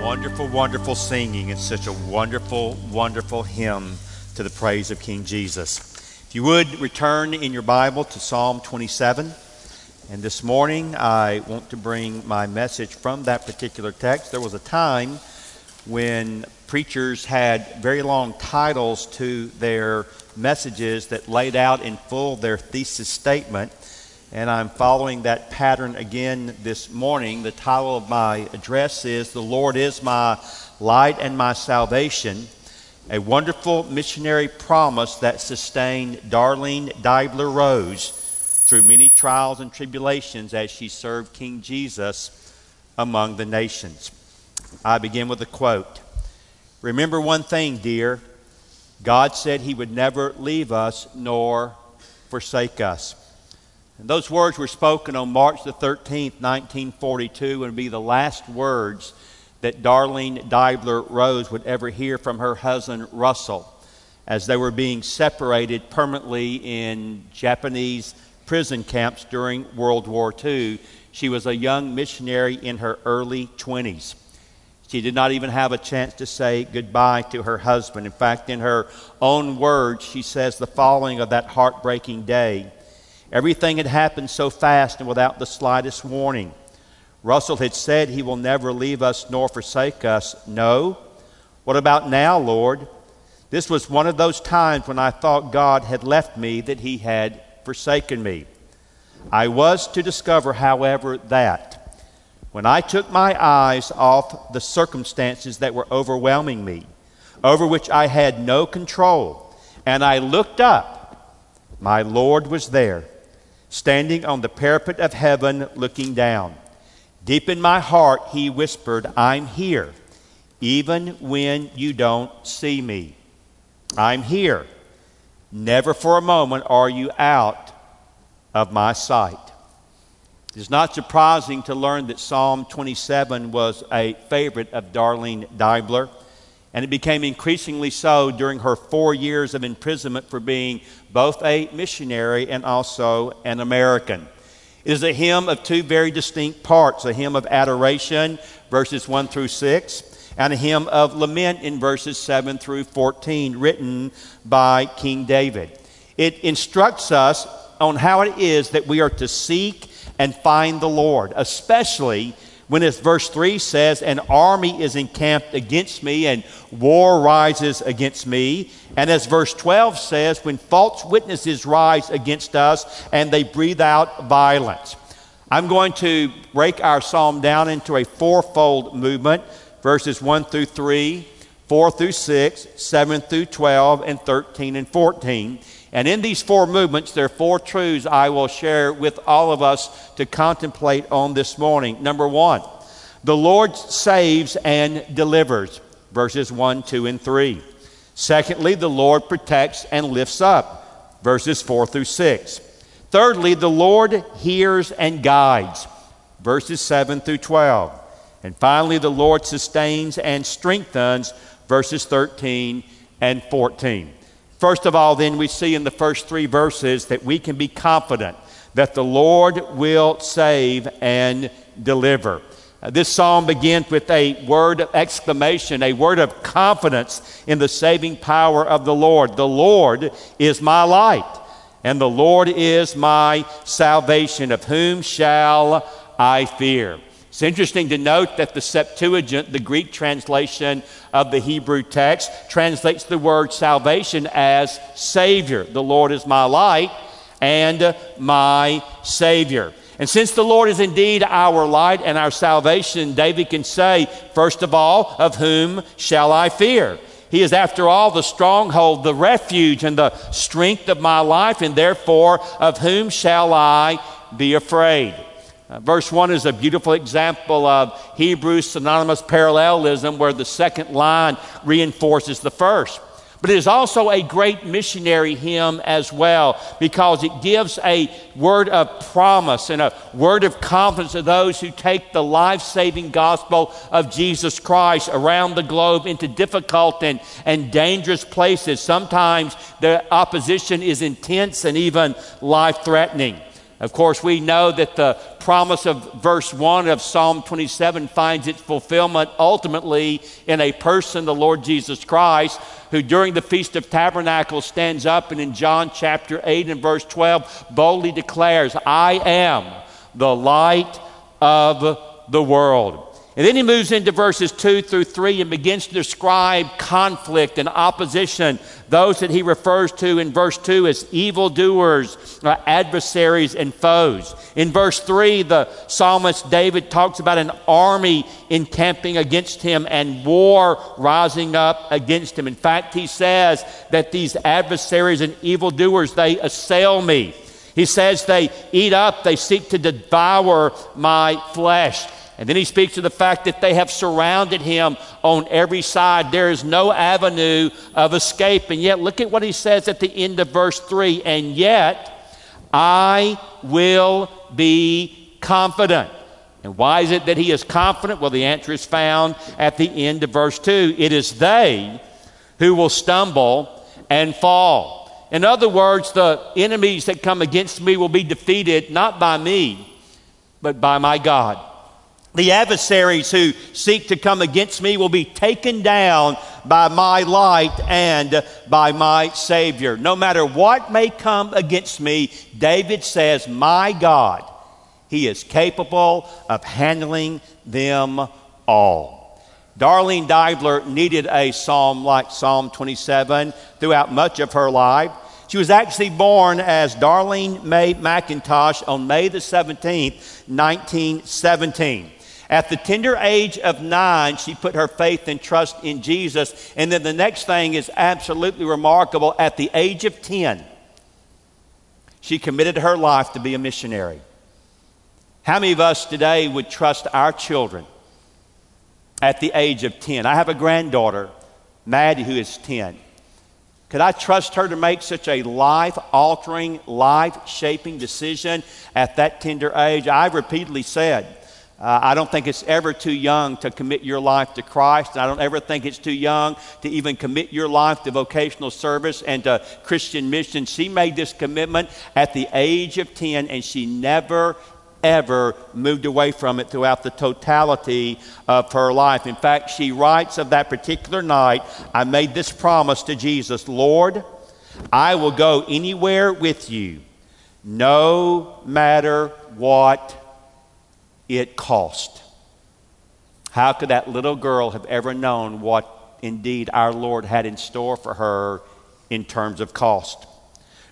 Wonderful, wonderful singing. and such a wonderful, wonderful hymn to the praise of King Jesus. If you would return in your Bible to Psalm 27. And this morning, I want to bring my message from that particular text. There was a time when preachers had very long titles to their messages that laid out in full their thesis statement and I'm following that pattern again this morning. The title of my address is The Lord is My Light and My Salvation, a wonderful missionary promise that sustained Darlene Deibler Rose through many trials and tribulations as she served King Jesus among the nations. I begin with a quote Remember one thing, dear. God said he would never leave us nor forsake us. And those words were spoken on March the 13th, 1942, and would be the last words that Darlene Deibler Rose would ever hear from her husband Russell as they were being separated permanently in Japanese prison camps during World War II. She was a young missionary in her early 20s. She did not even have a chance to say goodbye to her husband. In fact, in her own words, she says the following of that heartbreaking day. Everything had happened so fast and without the slightest warning. Russell had said he will never leave us nor forsake us. No. What about now, Lord? This was one of those times when I thought God had left me, that he had forsaken me. I was to discover, however, that when I took my eyes off the circumstances that were overwhelming me, over which I had no control, and I looked up, my Lord was there standing on the parapet of heaven looking down. Deep in my heart, he whispered, I'm here, even when you don't see me. I'm here. Never for a moment are you out of my sight. It is not surprising to learn that Psalm 27 was a favorite of Darlene Deibler and it became increasingly so during her four years of imprisonment for being both a missionary and also an American. It is a hymn of two very distinct parts a hymn of adoration, verses 1 through 6, and a hymn of lament in verses 7 through 14, written by King David. It instructs us on how it is that we are to seek and find the Lord, especially when as verse 3 says, An army is encamped against me and war rises against me. And as verse 12 says, When false witnesses rise against us and they breathe out violence. I'm going to break our psalm down into a fourfold movement verses 1 through 3, 4 through 6, 7 through 12, and 13 and 14. And in these four movements, there are four truths I will share with all of us to contemplate on this morning. Number one, the Lord saves and delivers, verses 1, 2, and 3. Secondly, the Lord protects and lifts up, verses 4 through 6. Thirdly, the Lord hears and guides, verses 7 through 12. And finally, the Lord sustains and strengthens, verses 13 and 14. First of all, then, we see in the first three verses that we can be confident that the Lord will save and deliver. Uh, this psalm begins with a word of exclamation, a word of confidence in the saving power of the Lord. The Lord is my light, and the Lord is my salvation. Of whom shall I fear? It's interesting to note that the Septuagint, the Greek translation of the Hebrew text, translates the word salvation as Savior. The Lord is my light and my Savior. And since the Lord is indeed our light and our salvation, David can say, first of all, of whom shall I fear? He is, after all, the stronghold, the refuge, and the strength of my life, and therefore, of whom shall I be afraid? Uh, verse 1 is a beautiful example of Hebrew synonymous parallelism where the second line reinforces the first. But it is also a great missionary hymn as well because it gives a word of promise and a word of confidence to those who take the life saving gospel of Jesus Christ around the globe into difficult and, and dangerous places. Sometimes the opposition is intense and even life threatening. Of course, we know that the promise of verse 1 of Psalm 27 finds its fulfillment ultimately in a person, the Lord Jesus Christ, who during the Feast of Tabernacles stands up and in John chapter 8 and verse 12 boldly declares, I am the light of the world. And then he moves into verses 2 through 3 and begins to describe conflict and opposition, those that he refers to in verse 2 as evildoers, uh, adversaries, and foes. In verse 3, the psalmist David talks about an army encamping against him and war rising up against him. In fact, he says that these adversaries and evildoers, they assail me. He says they eat up, they seek to devour my flesh. And then he speaks of the fact that they have surrounded him on every side. There is no avenue of escape. And yet, look at what he says at the end of verse 3 and yet I will be confident. And why is it that he is confident? Well, the answer is found at the end of verse 2. It is they who will stumble and fall. In other words, the enemies that come against me will be defeated not by me, but by my God. The adversaries who seek to come against me will be taken down by my light and by my Savior. No matter what may come against me, David says, My God, He is capable of handling them all. Darlene Deibler needed a psalm like Psalm 27 throughout much of her life. She was actually born as Darlene Mae McIntosh on May the 17th, 1917. At the tender age of nine, she put her faith and trust in Jesus. And then the next thing is absolutely remarkable. At the age of 10, she committed her life to be a missionary. How many of us today would trust our children at the age of 10? I have a granddaughter, Maddie, who is 10. Could I trust her to make such a life altering, life shaping decision at that tender age? I've repeatedly said, uh, I don't think it's ever too young to commit your life to Christ. And I don't ever think it's too young to even commit your life to vocational service and to Christian mission. She made this commitment at the age of 10, and she never, ever moved away from it throughout the totality of her life. In fact, she writes of that particular night I made this promise to Jesus Lord, I will go anywhere with you, no matter what it cost. How could that little girl have ever known what indeed our Lord had in store for her in terms of cost?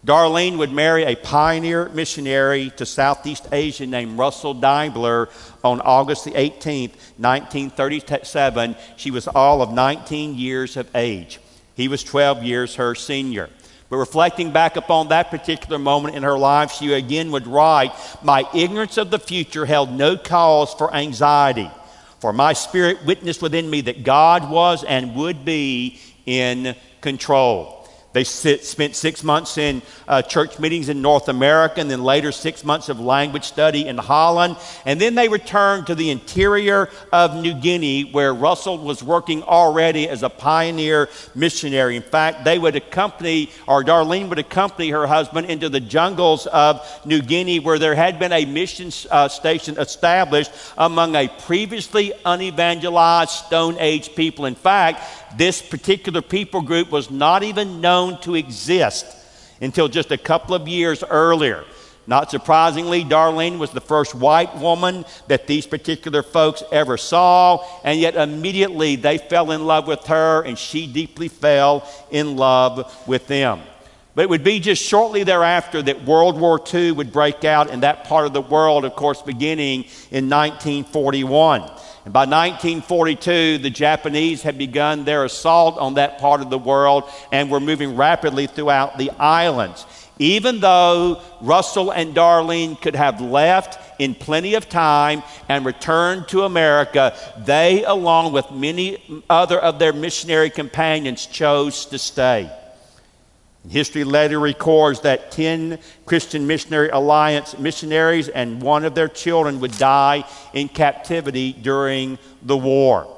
Darlene would marry a pioneer missionary to Southeast Asia named Russell Deibler on August the 18th, 1937. She was all of 19 years of age. He was 12 years her senior. But reflecting back upon that particular moment in her life, she again would write, My ignorance of the future held no cause for anxiety, for my spirit witnessed within me that God was and would be in control. They sit, spent six months in uh, church meetings in North America and then later six months of language study in Holland. And then they returned to the interior of New Guinea where Russell was working already as a pioneer missionary. In fact, they would accompany, or Darlene would accompany her husband into the jungles of New Guinea where there had been a mission uh, station established among a previously unevangelized Stone Age people. In fact, this particular people group was not even known to exist until just a couple of years earlier. Not surprisingly, Darlene was the first white woman that these particular folks ever saw, and yet immediately they fell in love with her, and she deeply fell in love with them. But it would be just shortly thereafter that World War II would break out in that part of the world, of course, beginning in 1941. And by 1942, the Japanese had begun their assault on that part of the world and were moving rapidly throughout the islands. Even though Russell and Darlene could have left in plenty of time and returned to America, they, along with many other of their missionary companions, chose to stay. History later records that 10 Christian Missionary Alliance missionaries and one of their children would die in captivity during the war.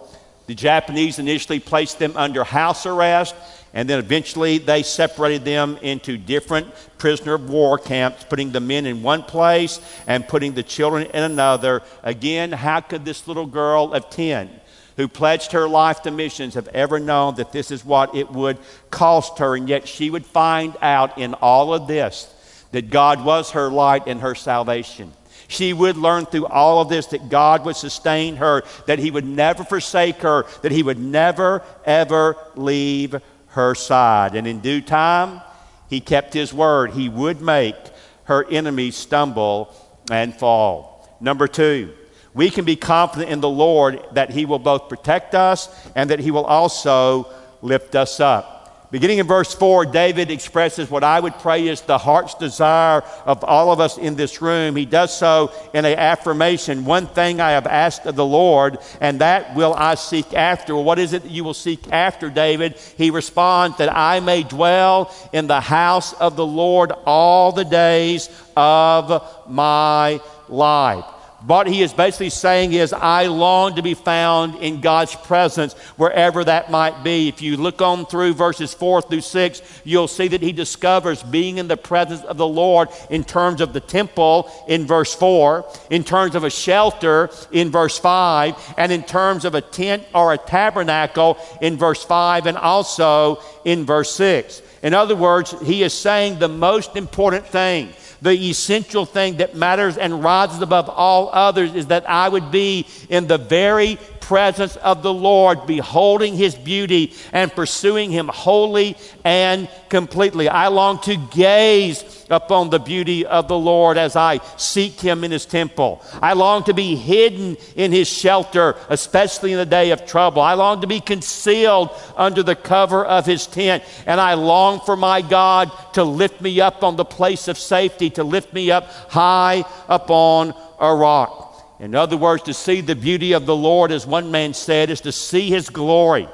The Japanese initially placed them under house arrest, and then eventually they separated them into different prisoner of war camps, putting the men in one place and putting the children in another. Again, how could this little girl of 10 who pledged her life to missions have ever known that this is what it would cost her, and yet she would find out in all of this that God was her light and her salvation. She would learn through all of this that God would sustain her, that He would never forsake her, that He would never, ever leave her side. And in due time, He kept His word. He would make her enemies stumble and fall. Number two, we can be confident in the Lord that He will both protect us and that He will also lift us up. Beginning in verse 4, David expresses what I would pray is the heart's desire of all of us in this room. He does so in an affirmation One thing I have asked of the Lord, and that will I seek after. what is it that you will seek after, David? He responds, That I may dwell in the house of the Lord all the days of my life. What he is basically saying is, I long to be found in God's presence wherever that might be. If you look on through verses 4 through 6, you'll see that he discovers being in the presence of the Lord in terms of the temple in verse 4, in terms of a shelter in verse 5, and in terms of a tent or a tabernacle in verse 5, and also in verse 6. In other words, he is saying the most important thing the essential thing that matters and rises above all others is that I would be in the very presence of the Lord, beholding his beauty and pursuing him wholly and completely. I long to gaze upon the beauty of the Lord as I seek him in his temple. I long to be hidden in his shelter, especially in the day of trouble. I long to be concealed under the cover of his tent. And I long for my God to lift me up on the place of safety, to lift me up high upon a rock. In other words, to see the beauty of the Lord, as one man said, is to see his glory,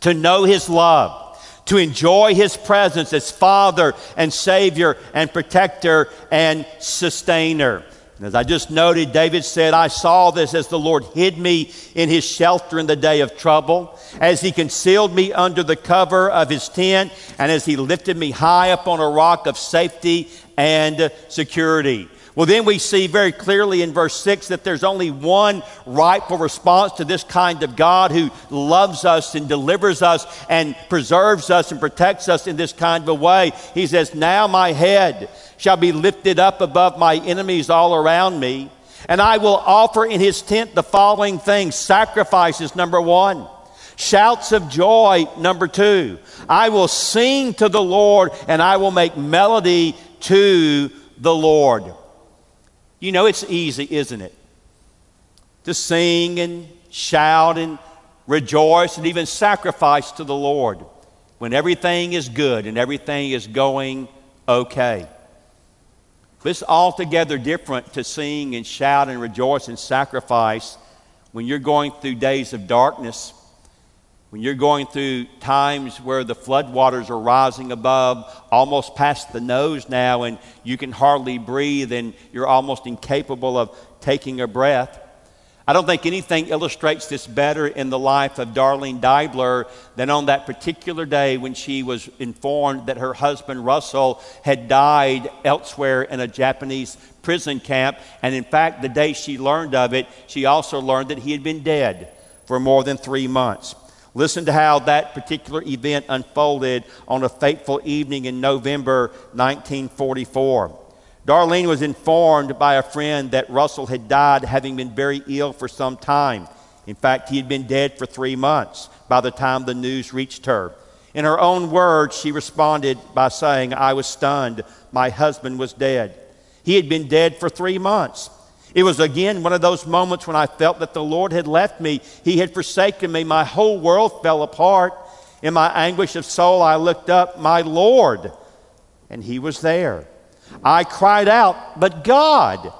to know his love, to enjoy his presence as Father and Savior and Protector and Sustainer. And as I just noted, David said, I saw this as the Lord hid me in his shelter in the day of trouble, as he concealed me under the cover of his tent, and as he lifted me high up on a rock of safety and security. Well, then we see very clearly in verse 6 that there's only one rightful response to this kind of God who loves us and delivers us and preserves us and protects us in this kind of a way. He says, Now my head shall be lifted up above my enemies all around me, and I will offer in his tent the following things sacrifices, number one. Shouts of joy, number two. I will sing to the Lord and I will make melody to the Lord. You know, it's easy, isn't it? To sing and shout and rejoice and even sacrifice to the Lord when everything is good and everything is going okay. But it's altogether different to sing and shout and rejoice and sacrifice when you're going through days of darkness when you're going through times where the floodwaters are rising above, almost past the nose now, and you can hardly breathe and you're almost incapable of taking a breath. I don't think anything illustrates this better in the life of Darlene Deibler than on that particular day when she was informed that her husband Russell had died elsewhere in a Japanese prison camp. And in fact, the day she learned of it, she also learned that he had been dead for more than three months. Listen to how that particular event unfolded on a fateful evening in November 1944. Darlene was informed by a friend that Russell had died, having been very ill for some time. In fact, he had been dead for three months by the time the news reached her. In her own words, she responded by saying, I was stunned. My husband was dead. He had been dead for three months. It was again one of those moments when I felt that the Lord had left me. He had forsaken me. My whole world fell apart. In my anguish of soul, I looked up. My Lord and he was there. I cried out, but God,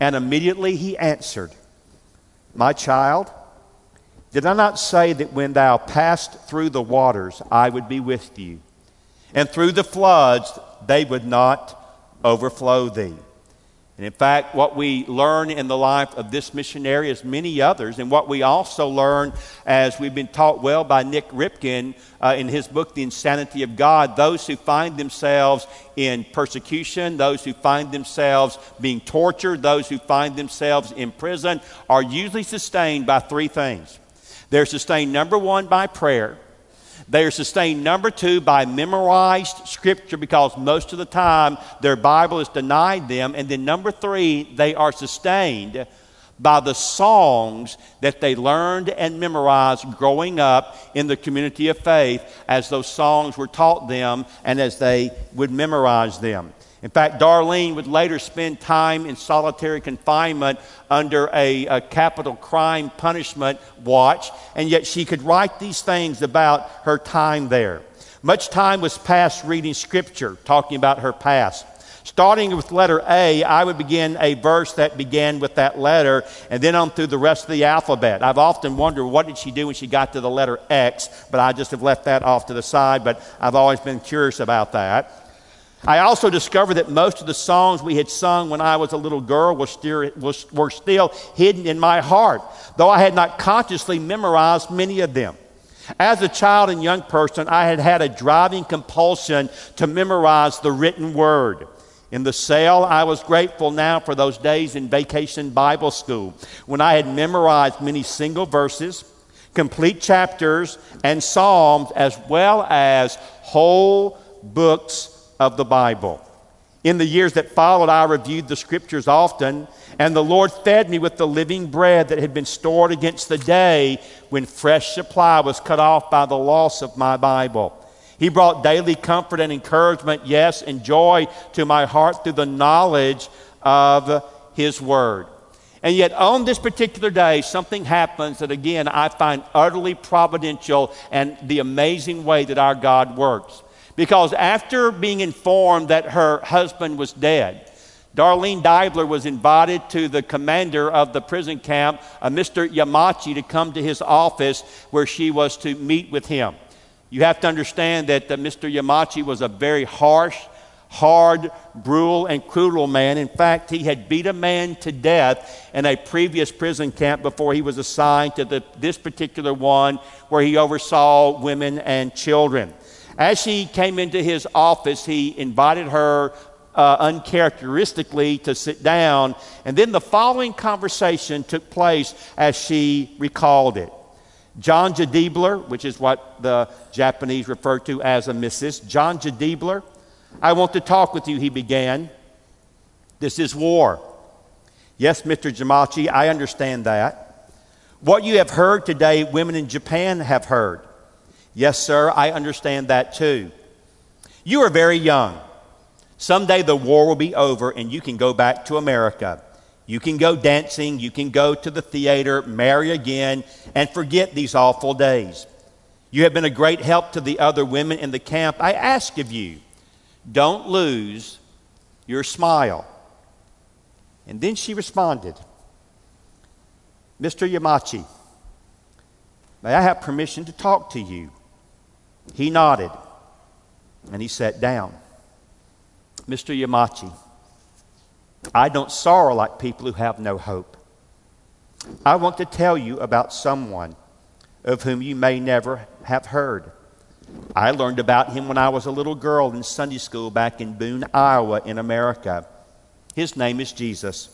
and immediately he answered, My child, did I not say that when thou passed through the waters, I would be with you, and through the floods, they would not overflow thee? And in fact, what we learn in the life of this missionary, as many others, and what we also learn as we've been taught well by Nik Ripken uh, in his book, The Insanity of God, those who find themselves in persecution, those who find themselves being tortured, those who find themselves in prison, are usually sustained by three things. They're sustained, number one, by prayer. They are sustained, number two, by memorized scripture because most of the time their Bible is denied them. And then number three, they are sustained by the songs that they learned and memorized growing up in the community of faith as those songs were taught them and as they would memorize them. In fact, Darlene would later spend time in solitary confinement under a, a, capital crime punishment watch, and yet she could write these things about her time there. Much time was passed reading scripture, talking about her past. Starting with letter A, I would begin a verse that began with that letter and then on through the rest of the alphabet. I've often wondered what did she do when she got to the letter X, but I just have left that off to the side, but I've always been curious about that. I also discovered that most of the songs we had sung when I was a little girl were still, were still hidden in my heart, though I had not consciously memorized many of them. As a child and young person, I had had a driving compulsion to memorize the written word. In the cell, I was grateful now for those days in vacation Bible school when I had memorized many single verses, complete chapters, and psalms, as well as whole books of the Bible. In the years that followed, I reviewed the scriptures often, and the Lord fed me with the living bread that had been stored against the day when fresh supply was cut off by the loss of my Bible. He brought daily comfort and encouragement, yes, and joy to my heart through the knowledge of His Word. And yet, on this particular day, something happens that, again, I find utterly providential and the amazing way that our God works. Because after being informed that her husband was dead, Darlene Deibler was invited to the commander of the prison camp, uh, Mr. Yamachi, to come to his office where she was to meet with him. You have to understand that uh, Mr. Yamachi was a very harsh, hard, brutal, and cruel man. In fact, he had beat a man to death in a previous prison camp before he was assigned to the, this particular one where he oversaw women and children. As she came into his office, he invited her uh, uncharacteristically to sit down. And then the following conversation took place as she recalled it. Nyonya Deibler, which is what the Japanese refer to as a Mrs. Nyonya Deibler, I want to talk with you, he began. This is war. Yes, Mr. Yamachi, I understand that. What you have heard today, women in Japan have heard. Yes, sir, I understand that too. You are very young. Someday the war will be over and you can go back to America. You can go dancing, you can go to the theater, marry again, and forget these awful days. You have been a great help to the other women in the camp. I ask of you, don't lose your smile. And then she responded, Mr. Yamachi, may I have permission to talk to you? He nodded and he sat down. Mr. Yamachi, I don't sorrow like people who have no hope. I want to tell you about someone of whom you may never have heard. I learned about him when I was a little girl in Sunday school back in Boone, Iowa, in America. His name is Jesus,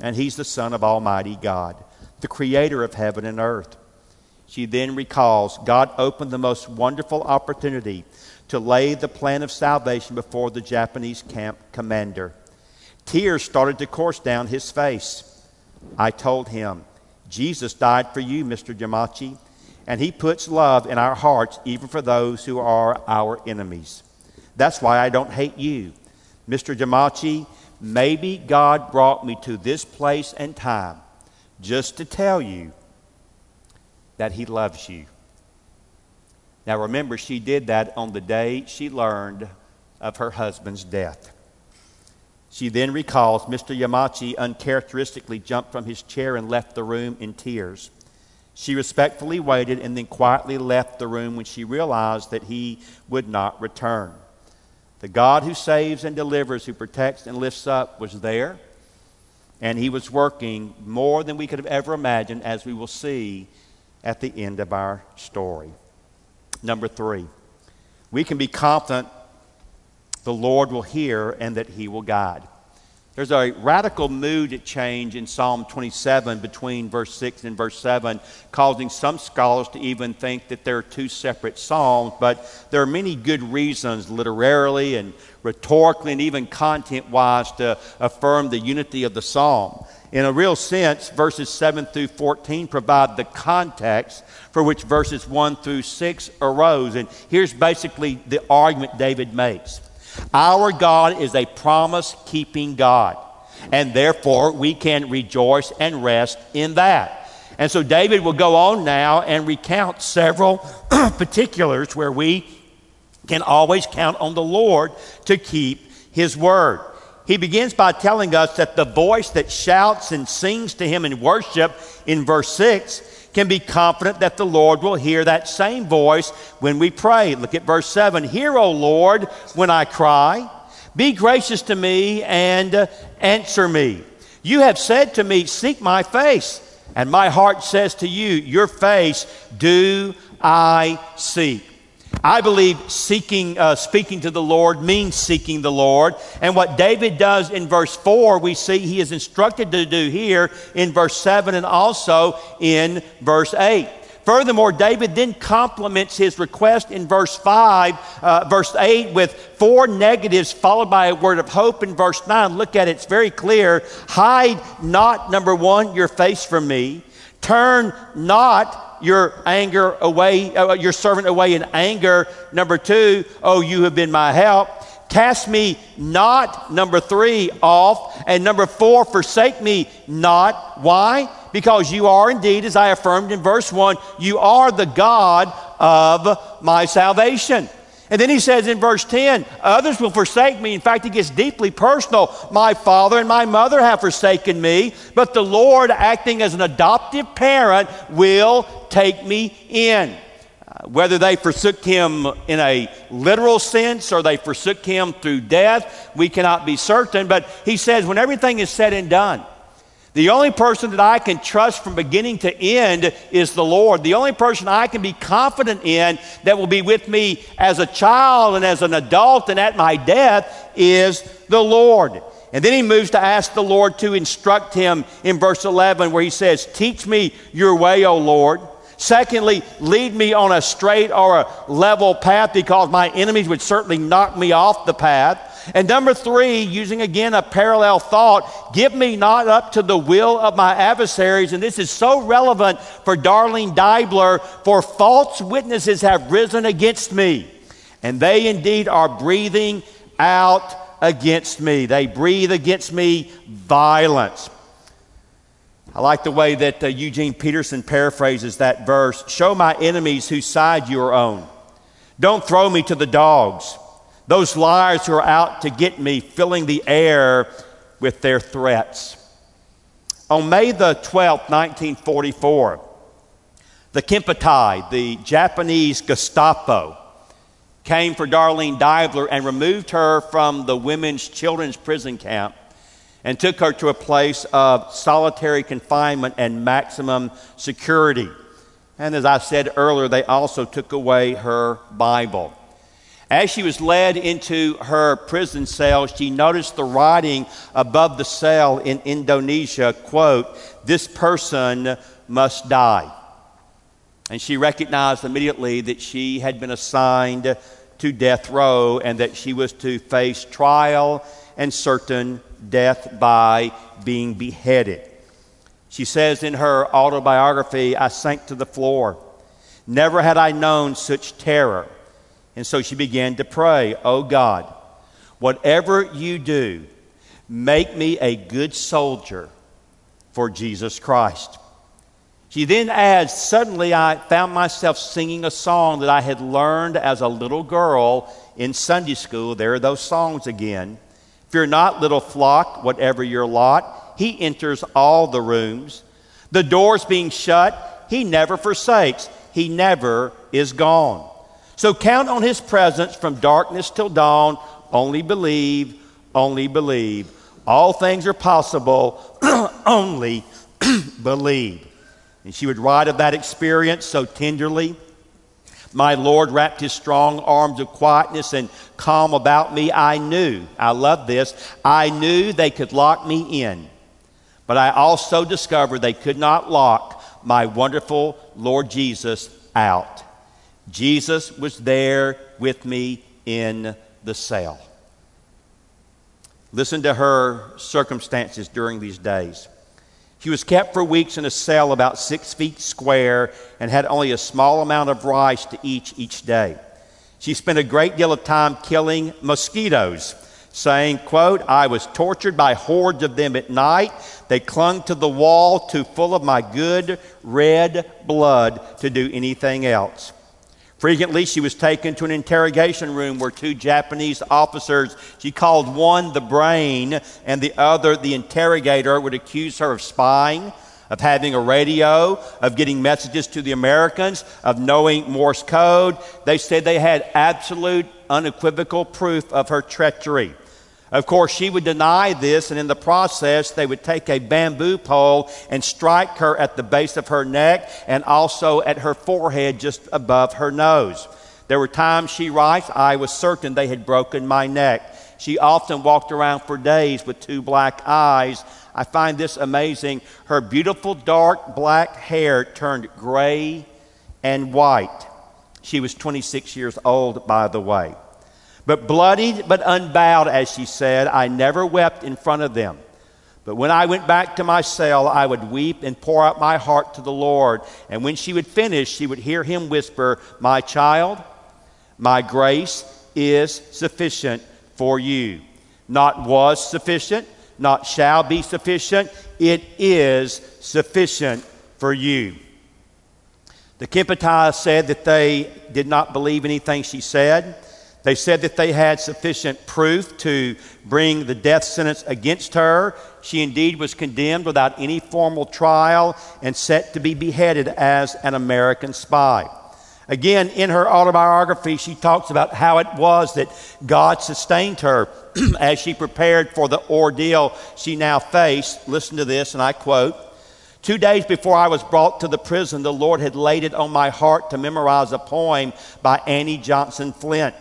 and he's the Son of Almighty God, the creator of heaven and earth. She then recalls God opened the most wonderful opportunity to lay the plan of salvation before the Japanese camp commander. Tears started to course down his face. I told him, Jesus died for you, Mr. Yamachi, and he puts love in our hearts even for those who are our enemies. That's why I don't hate you. Mr. Yamachi, maybe God brought me to this place and time just to tell you that He loves you. Now remember, she did that on the day she learned of her husband's death. She then recalls Mr. Yamachi uncharacteristically jumped from his chair and left the room in tears. She respectfully waited and then quietly left the room when she realized that he would not return. The God who saves and delivers, who protects and lifts up, was there, and he was working more than we could have ever imagined, as we will see at the end of our story. Number three, we can be confident the Lord will hear and that he will guide. There's a radical mood change in Psalm 27 between verse 6 and verse 7, causing some scholars to even think that there are two separate psalms. But there are many good reasons, literarily and rhetorically, and even content wise, to affirm the unity of the psalm. In a real sense, verses 7 through 14 provide the context for which verses 1 through 6 arose. And here's basically the argument David makes. Our God is a promise keeping God, and therefore we can rejoice and rest in that. And so David will go on now and recount several particulars where we can always count on the Lord to keep his word. He begins by telling us that the voice that shouts and sings to him in worship in verse 6 can be confident that the Lord will hear that same voice when we pray. Look at verse 7. Hear, O Lord, when I cry. Be gracious to me and uh, answer me. You have said to me, Seek my face. And my heart says to you, Your face do I seek. I believe seeking, uh, speaking to the Lord means seeking the Lord. And what David does in verse 4, we see he is instructed to do here in verse 7 and also in verse 8. Furthermore, David then complements his request in verse 5, uh, verse 8, with four negatives followed by a word of hope in verse 9. Look at it, it's very clear. Hide not, number one, your face from me. Turn not your anger away, uh, your servant away in anger. Number two, oh, you have been my help. Cast me not, number three, off. And number four, forsake me not. Why? Because you are indeed, as I affirmed in verse one, you are the God of my salvation. And then he says in verse 10, Others will forsake me. In fact, it gets deeply personal. My father and my mother have forsaken me, but the Lord, acting as an adoptive parent, will take me in. Uh, whether they forsook him in a literal sense or they forsook him through death, we cannot be certain. But he says, when everything is said and done, the only person that I can trust from beginning to end is the Lord. The only person I can be confident in that will be with me as a child and as an adult and at my death is the Lord. And then he moves to ask the Lord to instruct him in verse 11, where he says, Teach me your way, O Lord. Secondly, lead me on a straight or a level path because my enemies would certainly knock me off the path. And number three, using again a parallel thought, give me not up to the will of my adversaries. And this is so relevant for Darlene Deibler, for false witnesses have risen against me, and they indeed are breathing out against me. They breathe against me violence. I like the way that uh, Eugene Peterson paraphrases that verse Show my enemies whose side you are on. Don't throw me to the dogs. Those liars who are out to get me, filling the air with their threats. On May the 12th, 1944, the Kempeitai, the Japanese Gestapo, came for Darlene Deibler and removed her from the women's children's prison camp and took her to a place of solitary confinement and maximum security. And as I said earlier, they also took away her Bible. As she was led into her prison cell, she noticed the writing above the cell in Indonesia, quote, this person must die. And she recognized immediately that she had been assigned to death row and that she was to face trial and certain death by being beheaded. She says in her autobiography, I sank to the floor. Never had I known such terror. And so she began to pray, Oh God, whatever you do, make me a good soldier for Jesus Christ. She then adds, Suddenly I found myself singing a song that I had learned as a little girl in Sunday school, there are those songs again. Fear not, little flock, whatever your lot. He enters all the rooms. The doors being shut, he never forsakes. He never is gone. So count on his presence from darkness till dawn. Only believe, only believe. All things are possible. only believe. And she would write of that experience so tenderly. My Lord wrapped his strong arms of quietness and calm about me. I knew, I love this, I knew they could lock me in. But I also discovered they could not lock my wonderful Lord Jesus out. Jesus was there with me in the cell. Listen to her circumstances during these days. She was kept for weeks in a cell about six feet square and had only a small amount of rice to eat each day. She spent a great deal of time killing mosquitoes, saying, quote, I was tortured by hordes of them at night. They clung to the wall too full of my good red blood to do anything else. Frequently, she was taken to an interrogation room where two Japanese officers, she called one the brain and the other the interrogator, would accuse her of spying, of having a radio, of getting messages to the Americans, of knowing Morse code. They said they had absolute, unequivocal proof of her treachery. Of course, she would deny this, and in the process, they would take a bamboo pole and strike her at the base of her neck and also at her forehead just above her nose. There were times, she writes, I was certain they had broken my neck. She often walked around for days with two black eyes. I find this amazing. Her beautiful dark black hair turned gray and white. She was 26 years old, by the way. But bloodied but unbowed, as she said, I never wept in front of them. But when I went back to my cell, I would weep and pour out my heart to the Lord. And when she would finish, she would hear him whisper, My child, my grace is sufficient for you. Not was sufficient, not shall be sufficient, it is sufficient for you. The Kempeitai said that they did not believe anything she said. They said that they had sufficient proof to bring the death sentence against her. She indeed was condemned without any formal trial and set to be beheaded as an American spy. Again, in her autobiography, she talks about how it was that God sustained her as she prepared for the ordeal she now faced. Listen to this, and I quote Two days before I was brought to the prison, the Lord had laid it on my heart to memorize a poem by Annie Johnson Flint.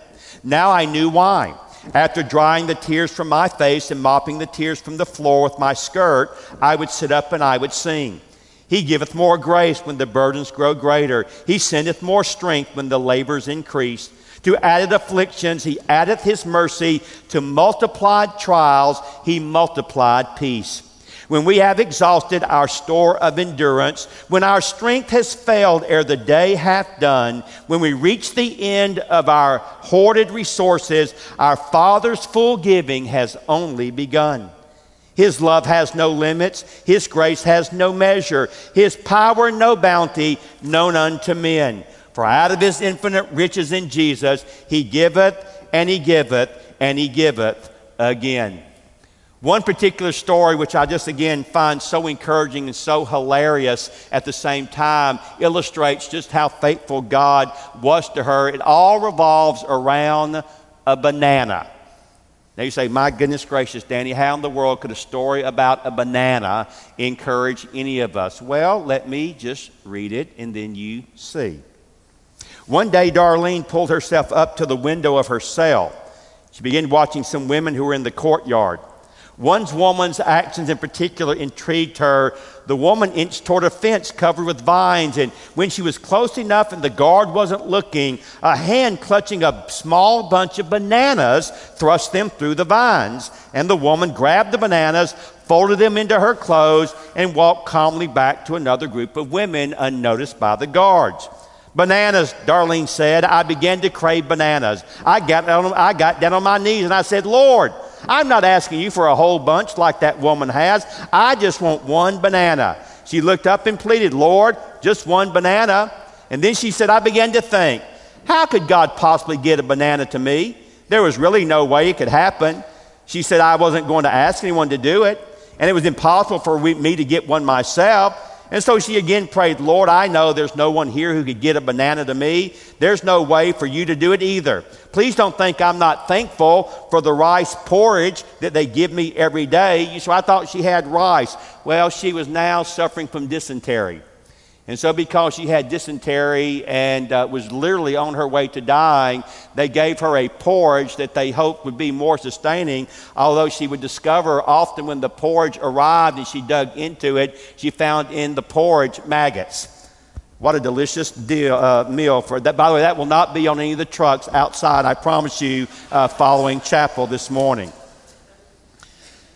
Now I knew why. After drying the tears from my face and mopping the tears from the floor with my skirt, I would sit up and I would sing. He giveth more grace when the burdens grow greater. He sendeth more strength when the labors increase. To added afflictions, he addeth his mercy. To multiplied trials, he multiplied peace when we have exhausted our store of endurance, when our strength has failed ere the day hath done, when we reach the end of our hoarded resources, our Father's full giving has only begun. His love has no limits. His grace has no measure. His power no bounty known unto men. For out of his infinite riches in Jesus, he giveth and he giveth and he giveth again. One particular story, which I just again find so encouraging and so hilarious at the same time, illustrates just how faithful God was to her. It all revolves around a banana. Now you say, My goodness gracious, Danny, how in the world could a story about a banana encourage any of us? Well, let me just read it and then you see. One day, Darlene pulled herself up to the window of her cell. She began watching some women who were in the courtyard. One woman's actions in particular intrigued her. The woman inched toward a fence covered with vines, and when she was close enough and the guard wasn't looking, a hand clutching a small bunch of bananas thrust them through the vines. And the woman grabbed the bananas, folded them into her clothes, and walked calmly back to another group of women unnoticed by the guards. Bananas, Darlene said. I began to crave bananas. I got, down, I got down on my knees and I said, Lord, I'm not asking you for a whole bunch like that woman has. I just want one banana. She looked up and pleaded, Lord, just one banana. And then she said, I began to think, how could God possibly get a banana to me? There was really no way it could happen. She said, I wasn't going to ask anyone to do it, and it was impossible for me to get one myself. And so she again prayed, Lord, I know there's no one here who could get a banana to me. There's no way for you to do it either. Please don't think I'm not thankful for the rice porridge that they give me every day. So I thought she had rice. Well, she was now suffering from dysentery. And so, because she had dysentery and uh, was literally on her way to dying, they gave her a porridge that they hoped would be more sustaining. Although she would discover often when the porridge arrived and she dug into it, she found in the porridge maggots. What a delicious deal, uh, meal for that. By the way, that will not be on any of the trucks outside, I promise you, uh, following chapel this morning.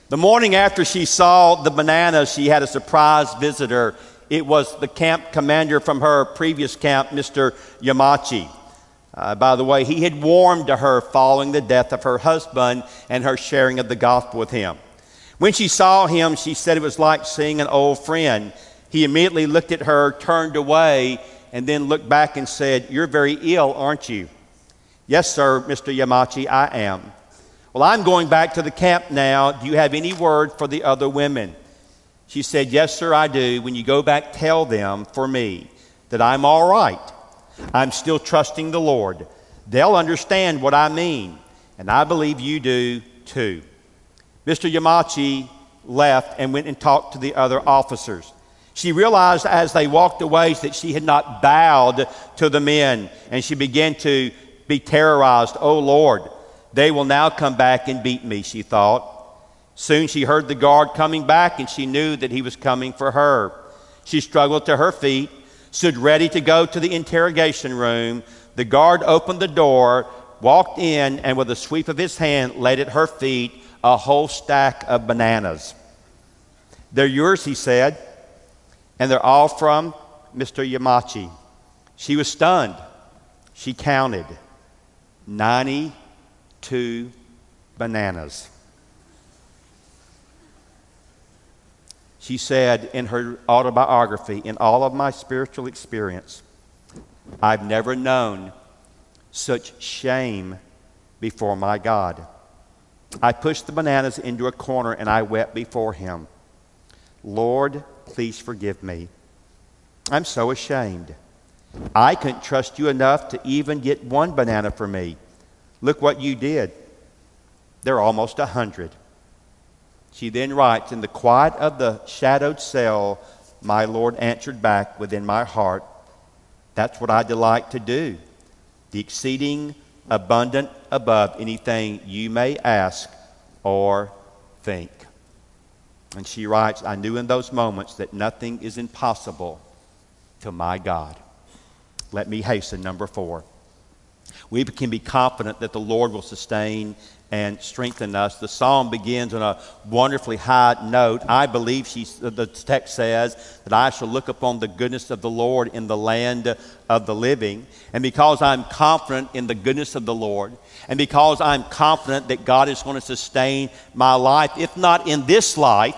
The morning after she saw the bananas, she had a surprise visitor it was the camp commander from her previous camp, Mr. Yamachi. Uh, by the way, he had warmed to her following the death of her husband and her sharing of the gospel with him. When she saw him, she said it was like seeing an old friend. He immediately looked at her, turned away, and then looked back and said, You're very ill, aren't you? Yes, sir, Mr. Yamachi, I am. Well, I'm going back to the camp now. Do you have any word for the other women? She said, Yes, sir, I do. When you go back, tell them for me that I'm all right. I'm still trusting the Lord. They'll understand what I mean, and I believe you do too. Mr. Yamachi left and went and talked to the other officers. She realized as they walked away that she had not bowed to the men, and she began to be terrorized. Oh Lord, they will now come back and beat me, she thought. Soon she heard the guard coming back and she knew that he was coming for her. She struggled to her feet, stood ready to go to the interrogation room. The guard opened the door, walked in, and with a sweep of his hand laid at her feet a whole stack of bananas. They're yours, he said, and they're all from Mr. Yamachi. She was stunned. She counted 92 bananas. She said in her autobiography, In all of my spiritual experience, I've never known such shame before my God. I pushed the bananas into a corner and I wept before him. Lord, please forgive me. I'm so ashamed. I couldn't trust you enough to even get one banana for me. Look what you did. There are almost a hundred. She then writes, In the quiet of the shadowed cell, my Lord answered back within my heart, That's what I delight to do. The exceeding abundant above anything you may ask or think. And she writes, I knew in those moments that nothing is impossible to my God. Let me hasten, number four. We can be confident that the Lord will sustain and strengthen us. The psalm begins on a wonderfully high note. I believe she, the text says that I shall look upon the goodness of the Lord in the land of the living. And because I'm confident in the goodness of the Lord, and because I'm confident that God is going to sustain my life, if not in this life,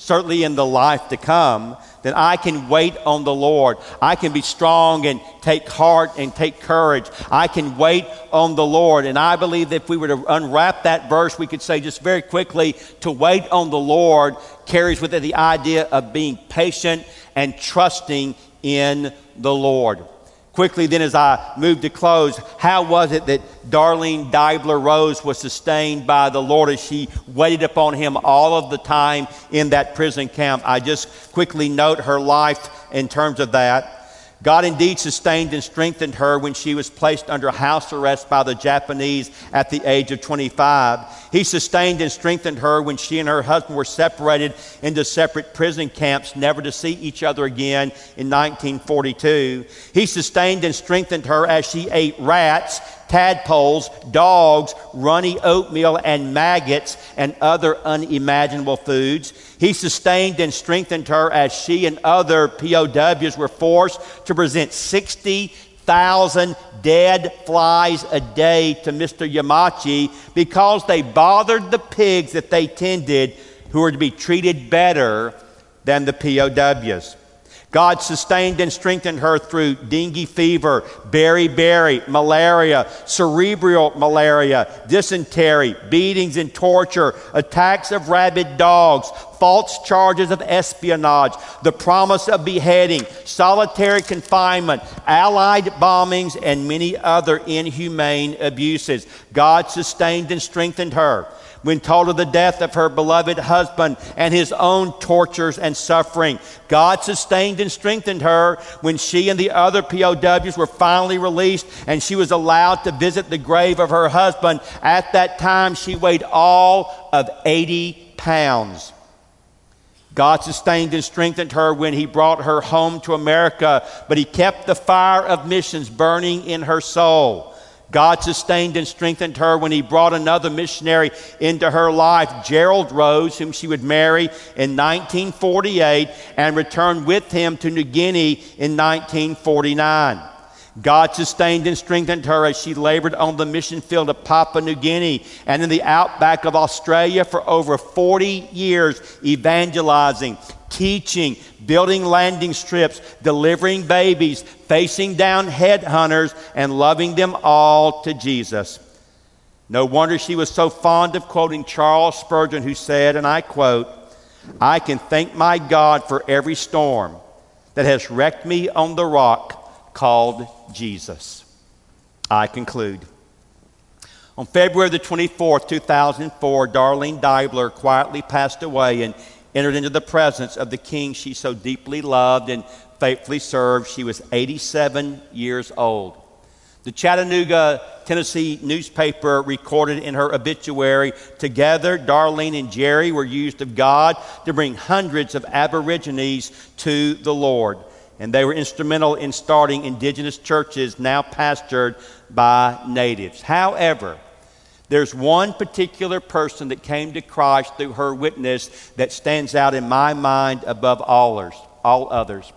certainly in the life to come, then I can wait on the Lord. I can be strong and take heart and take courage. I can wait on the Lord. And I believe that if we were to unwrap that verse, we could say just very quickly to wait on the Lord carries with it the idea of being patient and trusting in the Lord. Quickly, then, as I move to close, how was it that Darlene Deibler Rose was sustained by the Lord as she waited upon him all of the time in that prison camp? I just quickly note her life in terms of that. God indeed sustained and strengthened her when she was placed under house arrest by the Japanese at the age of 25. He sustained and strengthened her when she and her husband were separated into separate prison camps, never to see each other again in 1942. He sustained and strengthened her as she ate rats tadpoles, dogs, runny oatmeal, and maggots, and other unimaginable foods. He sustained and strengthened her as she and other POWs were forced to present 60,000 dead flies a day to Mr. Yamachi because they bothered the pigs that they tended who were to be treated better than the POWs. God sustained and strengthened her through dengue fever, beriberi, malaria, cerebral malaria, dysentery, beatings and torture, attacks of rabid dogs, false charges of espionage, the promise of beheading, solitary confinement, allied bombings, and many other inhumane abuses. God sustained and strengthened her when told of the death of her beloved husband and his own tortures and suffering. God sustained and strengthened her when she and the other POWs were finally released and she was allowed to visit the grave of her husband. At that time, she weighed all of 80 pounds. God sustained and strengthened her when He brought her home to America, but He kept the fire of missions burning in her soul. God sustained and strengthened her when he brought another missionary into her life, Gerald Rose, whom she would marry in 1948 and return with him to New Guinea in 1949. God sustained and strengthened her as she labored on the mission field of Papua New Guinea and in the outback of Australia for over 40 years, evangelizing, teaching, building landing strips, delivering babies, facing down headhunters, and loving them all to Jesus. No wonder she was so fond of quoting Charles Spurgeon, who said, and I quote, I can thank my God for every storm that has wrecked me on the rock called Jesus. I conclude. On February the 24th, 2004, Darlene Deibler quietly passed away and entered into the presence of the king she so deeply loved and faithfully served. She was 87 years old. The Chattanooga, Tennessee newspaper recorded in her obituary Together, Darlene and Jerry were used of God to bring hundreds of Aborigines to the Lord. And they were instrumental in starting indigenous churches now pastored by natives. However, there's one particular person that came to Christ through her witness that stands out in my mind above all others. All others.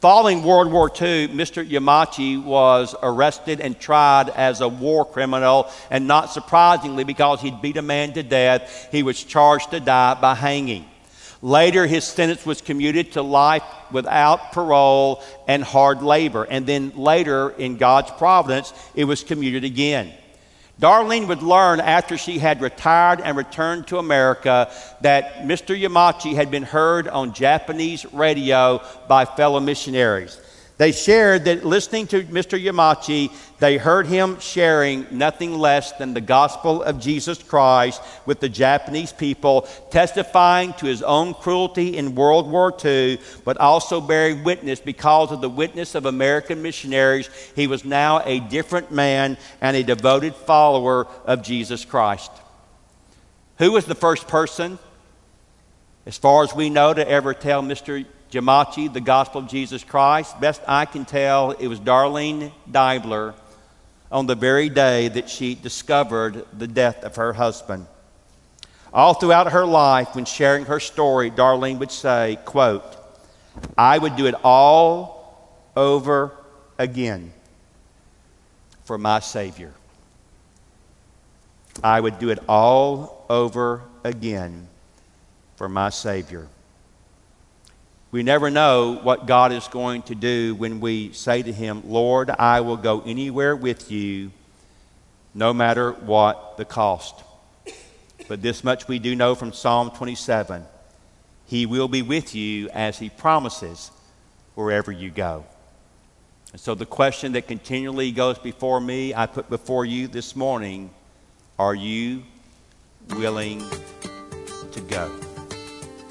Following World War II, Mr. Yamachi was arrested and tried as a war criminal, and not surprisingly, because he'd beat a man to death, he was charged to die by hanging. Later, his sentence was commuted to life without parole and hard labor. And then later, in God's providence, it was commuted again. Darlene would learn after she had retired and returned to America that Mr. Yamachi had been heard on Japanese radio by fellow missionaries. They shared that listening to Mr. Yamachi, they heard him sharing nothing less than the gospel of Jesus Christ with the Japanese people, testifying to his own cruelty in World War II, but also bearing witness because of the witness of American missionaries. He was now a different man and a devoted follower of Jesus Christ. Who was the first person, as far as we know, to ever tell Mr. Yamachi, the gospel of Jesus Christ. Best I can tell, it was Darlene Deibler on the very day that she discovered the death of her husband. All throughout her life, when sharing her story, Darlene would say, quote, I would do it all over again for my Savior. I would do it all over again for my Savior. We never know what God is going to do when we say to Him, Lord, I will go anywhere with you, no matter what the cost. But this much we do know from Psalm 27 He will be with you as He promises wherever you go. And so the question that continually goes before me, I put before you this morning are you willing to go?